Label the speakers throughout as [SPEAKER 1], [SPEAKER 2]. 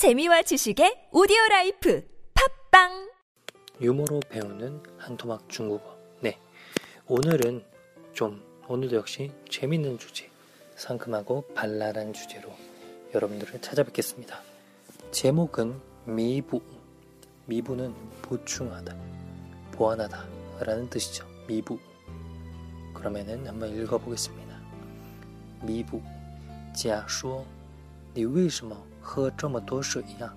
[SPEAKER 1] 재미와 지식의 오디오 라이프 팟빵
[SPEAKER 2] 유머로 배우는 한토막 중국어. 네. 오늘은 좀, 오늘도 역시 재밌는 주제, 상큼하고 발랄한 주제로 여러분들을 찾아뵙겠습니다. 제목은 弥补. 弥补는 보충하다, 보완하다 라는 뜻이죠. 弥补. 그러면은 한번 읽어보겠습니다. 미부. 甲说你为什么喝这么多水呀？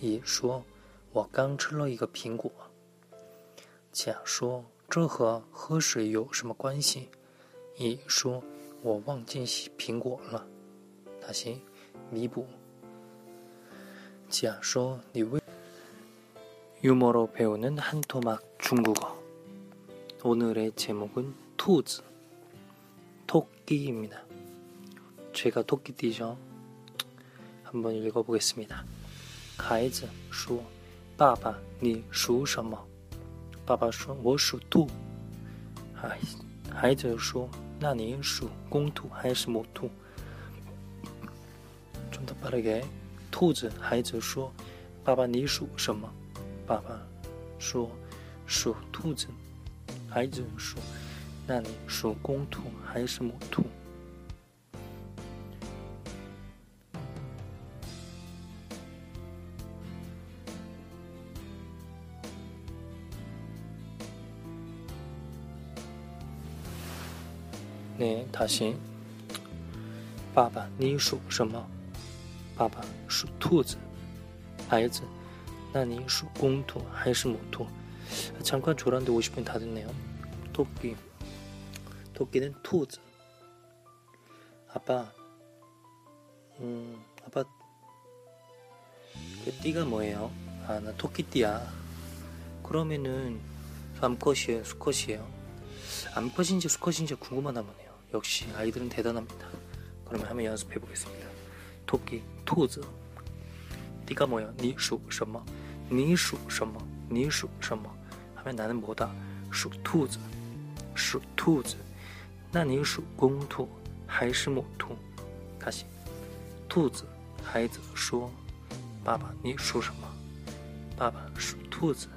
[SPEAKER 2] 乙说：“我刚吃了一个苹果。”甲说：“这和喝水有什么关系？”乙说：“我忘记洗苹果了。”大行弥补。甲说：“你为유머로배우는한토막중국어오늘의제목은토즈토끼입니다 제가 토끼띠죠. 한번 읽어보겠습니다. 孩子 说 爸爸 你属什么? 爸爸说我属兔. 孩子说那你属公兔还是母兔? 좀 더 빠르게 兔子孩子说 爸爸 你属什么? 爸爸说属兔子.孩子说那你属公兔还是母兔? 네, 다시. 爸爸,你属什么?爸爸属兔子.孩子,那你属公兔还是母兔? 잠깐 졸았는데 50분 다 됐네요. 토끼. 토끼는兔子. 아빠. 음, 아빠. 그 띠가 뭐예요? 아, 나 토끼띠야. 그러면은 암컷이에요, 수컷이에요? 암컷인지 수컷인지 궁금하나 보네요. 역시 아이들은 대단합니다. 그러면 한번 연습해 보겠습니다. 토끼, 토즈. 띠가 뭐야? 你属什么?你属什么?你属什么? 하면 나는 뭐다? 属兔子. 属兔子. 那你属公兔还是母兔? 다시. 兔子,孩子说：“爸爸，你属什么？”爸爸属兔子。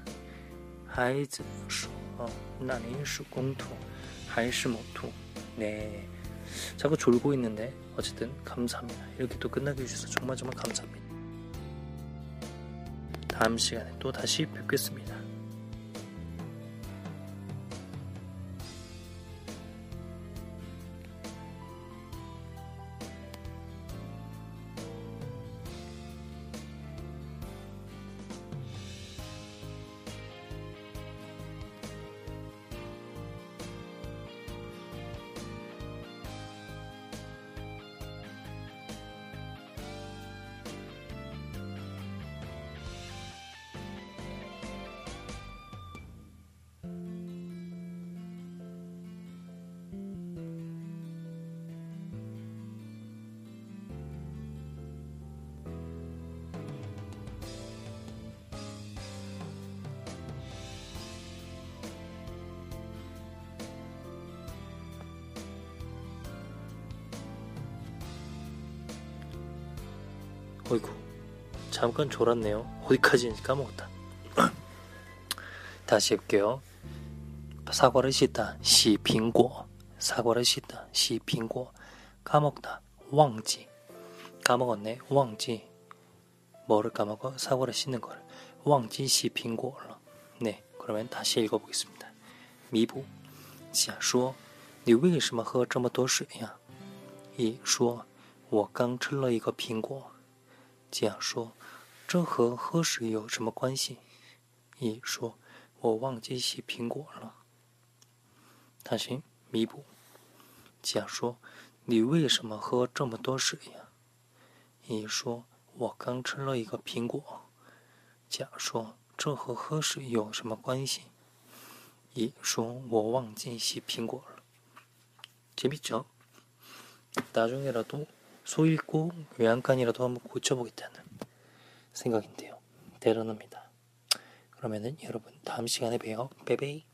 [SPEAKER 2] 孩子说：“ 어, 那你属公兔, 还是母兔? 네. 자꾸 졸고 있는데 어쨌든 감사합니다. 이렇게 또 끝나게 해주셔서 정말 정말 감사합니다. 다음 시간에 또 다시 뵙겠습니다. 어이구 잠깐 졸았네요. 어디까지인지 까먹었다. 다시 해볼게요. 사과를 씻다, 시苹果. 사과를 씻다, 시苹果. 까먹다, 忘记. 까먹었네, 忘记. 뭐를 까먹어? 사과를 씻는 걸. 忘记 시苹果了. 네, 그러면 다시 읽어보겠습니다. 미부. 甲说：“你为什么喝这么多水呀？”乙说：“我刚吃了一个苹果。” 甲说，这和喝水有什么关系？乙说我忘记洗苹果了。他先弥补，甲说，你为什么喝这么多水呀？乙说我刚吃了一个苹果。甲说，这和喝水有什么关系？乙说我忘记洗苹果了。请闭嘴。答重要得多。 소 읽고 외양간이라도 한번 고쳐보겠다는 생각인데요. 대단합니다. 그러면은 여러분 다음 시간에 봬요. 베베이.